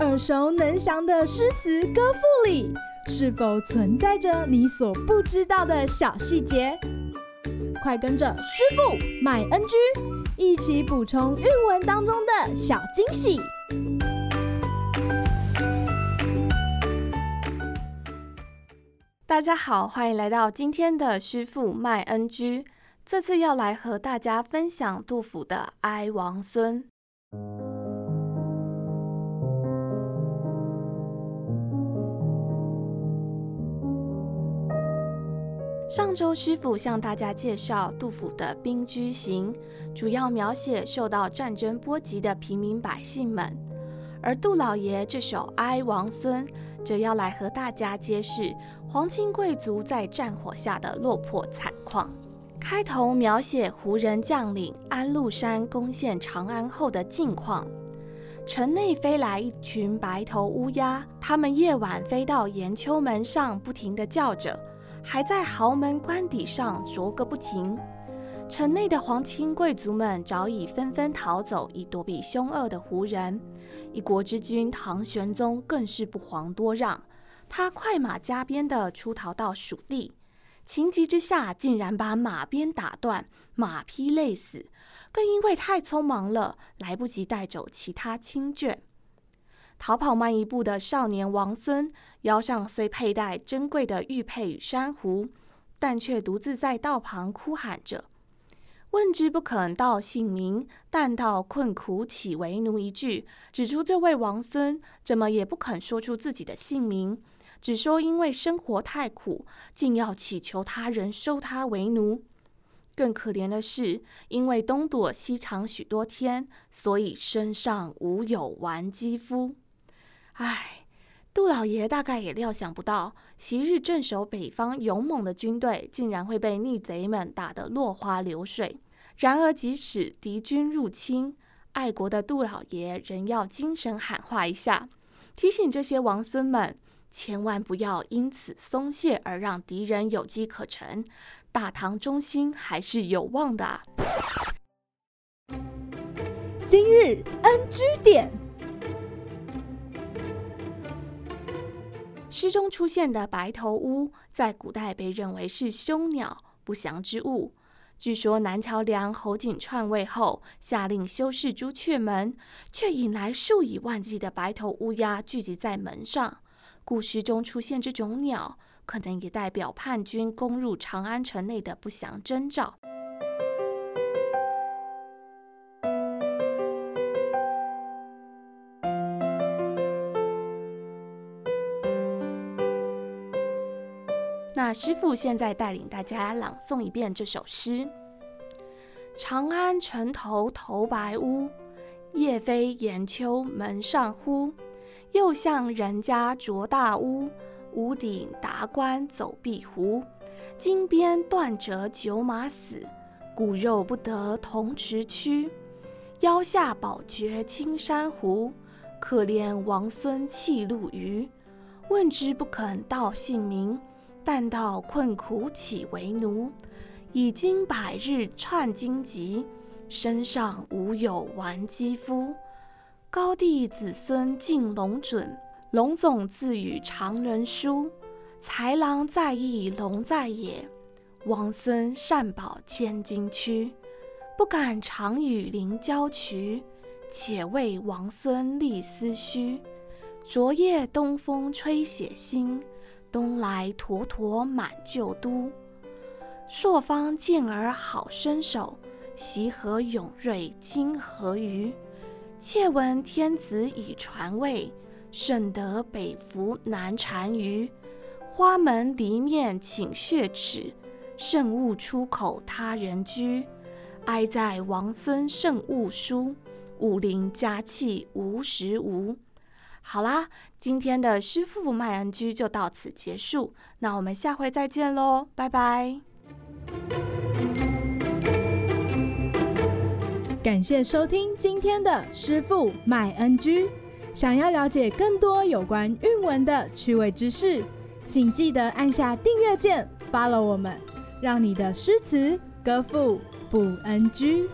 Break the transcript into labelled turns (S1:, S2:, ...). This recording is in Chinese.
S1: 耳熟能详的诗词歌赋里，是否存在着你所不知道的小细节？快跟着师傅麦恩居一起补充韵文当中的小惊喜！
S2: 大家好，欢迎来到今天的师傅麦恩居。这次要来和大家分享杜甫的《哀王孙》。上周师傅向大家介绍杜甫的《兵居行》，主要描写受到战争波及的平民百姓们；而杜老爷这首《哀王孙》，则要来和大家揭示皇亲贵族在战火下的落魄惨况。开头描写胡人将领安禄山攻陷长安后的境况：城内飞来一群白头乌鸦，它们夜晚飞到严秋门上，不停地叫着。还在豪门官邸上啄个不停，城内的皇亲贵族们早已纷纷逃走，以躲避凶恶的胡人。一国之君唐玄宗更是不遑多让，他快马加鞭地出逃到蜀地，情急之下竟然把马鞭打断，马匹累死，更因为太匆忙了，来不及带走其他亲眷。逃跑慢一步的少年王孙，腰上虽佩戴珍贵的玉佩与珊瑚，但却独自在道旁哭喊着：“问之不肯道姓名，但道困苦岂为奴？”一句指出这位王孙怎么也不肯说出自己的姓名，只说因为生活太苦，竟要乞求他人收他为奴。更可怜的是，因为东躲西藏许多天，所以身上无有完肌肤。唉，杜老爷大概也料想不到，昔日镇守北方勇猛的军队，竟然会被逆贼们打得落花流水。然而，即使敌军入侵，爱国的杜老爷仍要精神喊话一下，提醒这些王孙们，千万不要因此松懈而让敌人有机可乘。大唐中心还是有望的。
S1: 今日 NG 点。
S2: 诗中出现的白头乌，在古代被认为是凶鸟、不祥之物。据说南桥梁侯景篡位后，下令修饰朱雀门，却引来数以万计的白头乌鸦聚集在门上。故诗中出现这种鸟，可能也代表叛军攻入长安城内的不祥征兆。那师傅现在带领大家朗诵一遍这首诗：长安城头头白乌，夜飞严秋门上呼。又向人家啄大屋，屋顶达官走壁湖。金鞭断折九马死，骨肉不得同驰驱。腰下宝珏青珊瑚，可怜王孙弃陆虞。问之不肯道姓名。但道困苦岂为奴？已经百日串荆棘，身上无有完肌肤。高帝子孙尽龙准，龙总自与常人殊。豺狼在意龙在野，王孙善保千金躯。不敢常与邻交渠，且为王孙立思绪。昨夜东风吹血腥。东来沱沱满旧都，朔方健儿好身手，习河勇锐今何余？窃闻天子已传位，甚得北服南单于。花门篱面请雪耻，慎勿出口他人居。哀在王孙胜勿疏，武陵佳气无时无。好啦，今天的师傅麦恩居就到此结束，那我们下回再见喽，拜拜！
S1: 感谢收听今天的师傅麦恩居。想要了解更多有关韵文的趣味知识，请记得按下订阅键，follow 我们，让你的诗词歌赋不 NG。